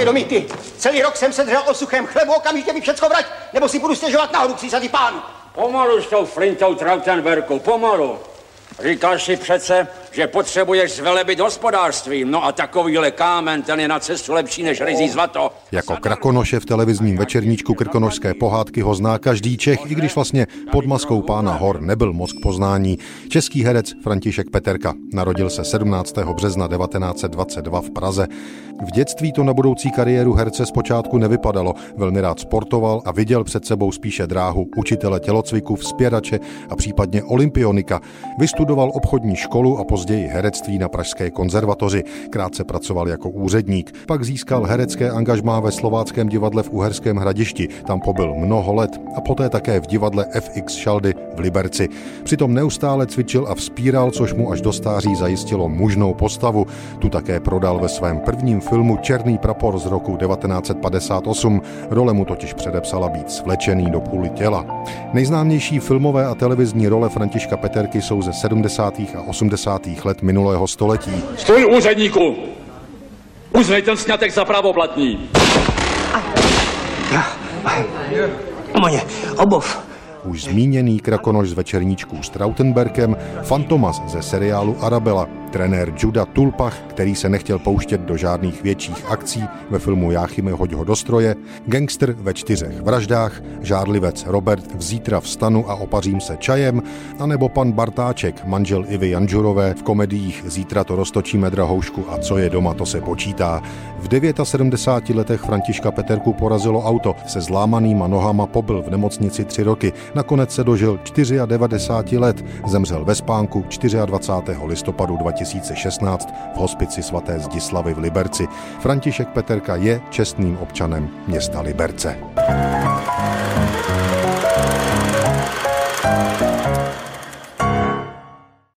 svědomí ty. Celý rok jsem se držel o suchém chlebu, okamžitě mi všecko vrať, nebo si budu stěžovat nahoru k pánu. Pomalu s tou flintou Trautenberku, pomalu. Říkal si přece, že potřebuješ zvelebit hospodářství. No a takovýhle kámen, ten je na cestu lepší než rizí zlato. Jako Krakonoše v televizním večerníčku Krkonošské pohádky ho zná každý Čech, i když vlastně pod maskou pána Hor nebyl moc k poznání. Český herec František Peterka narodil se 17. března 1922 v Praze. V dětství to na budoucí kariéru herce zpočátku nevypadalo. Velmi rád sportoval a viděl před sebou spíše dráhu učitele tělocviku, vzpěrače a případně olympionika. Vystudoval obchodní školu a později herectví na Pražské konzervatoři. Krátce pracoval jako úředník. Pak získal herecké angažmá ve Slováckém divadle v Uherském hradišti. Tam pobyl mnoho let a poté také v divadle FX Šaldy v Liberci. Přitom neustále cvičil a vzpíral, což mu až do stáří zajistilo mužnou postavu. Tu také prodal ve svém prvním filmu Černý prapor z roku 1958. Role mu totiž předepsala být svlečený do půly těla. Nejznámější filmové a televizní role Františka Peterky jsou ze 70. a 80. let minulého století. Stůj úředníku! Uznej ten snětek za pravoplatný. Moje obov už zmíněný krakonoš z večerníčků s Trautenberkem, Fantomas ze seriálu Arabela, trenér Juda Tulpach, který se nechtěl pouštět do žádných větších akcí ve filmu Jáchyme hoď ho do stroje, gangster ve čtyřech vraždách, žádlivec Robert v Zítra vstanu a opařím se čajem, anebo pan Bartáček, manžel Ivy Janžurové v komediích Zítra to roztočíme drahoušku a co je doma, to se počítá. V 79 letech Františka Peterku porazilo auto, se zlámanýma nohama pobyl v nemocnici tři roky, nakonec se dožil 94 let, zemřel ve spánku 24. listopadu 2000 2016 v hospici svaté Zdislavy v Liberci. František Peterka je čestným občanem města Liberce. thank you